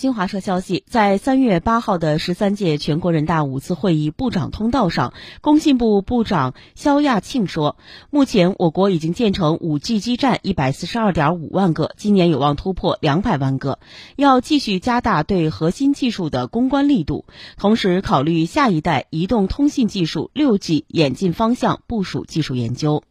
新华社消息，在三月八号的十三届全国人大五次会议部长通道上，工信部部长肖亚庆说，目前我国已经建成五 G 基站一百四十二点五万个，今年有望突破两百万个。要继续加大对核心技术的攻关力度，同时考虑下一代移动通信技术六 G 演进方向，部署技术研究。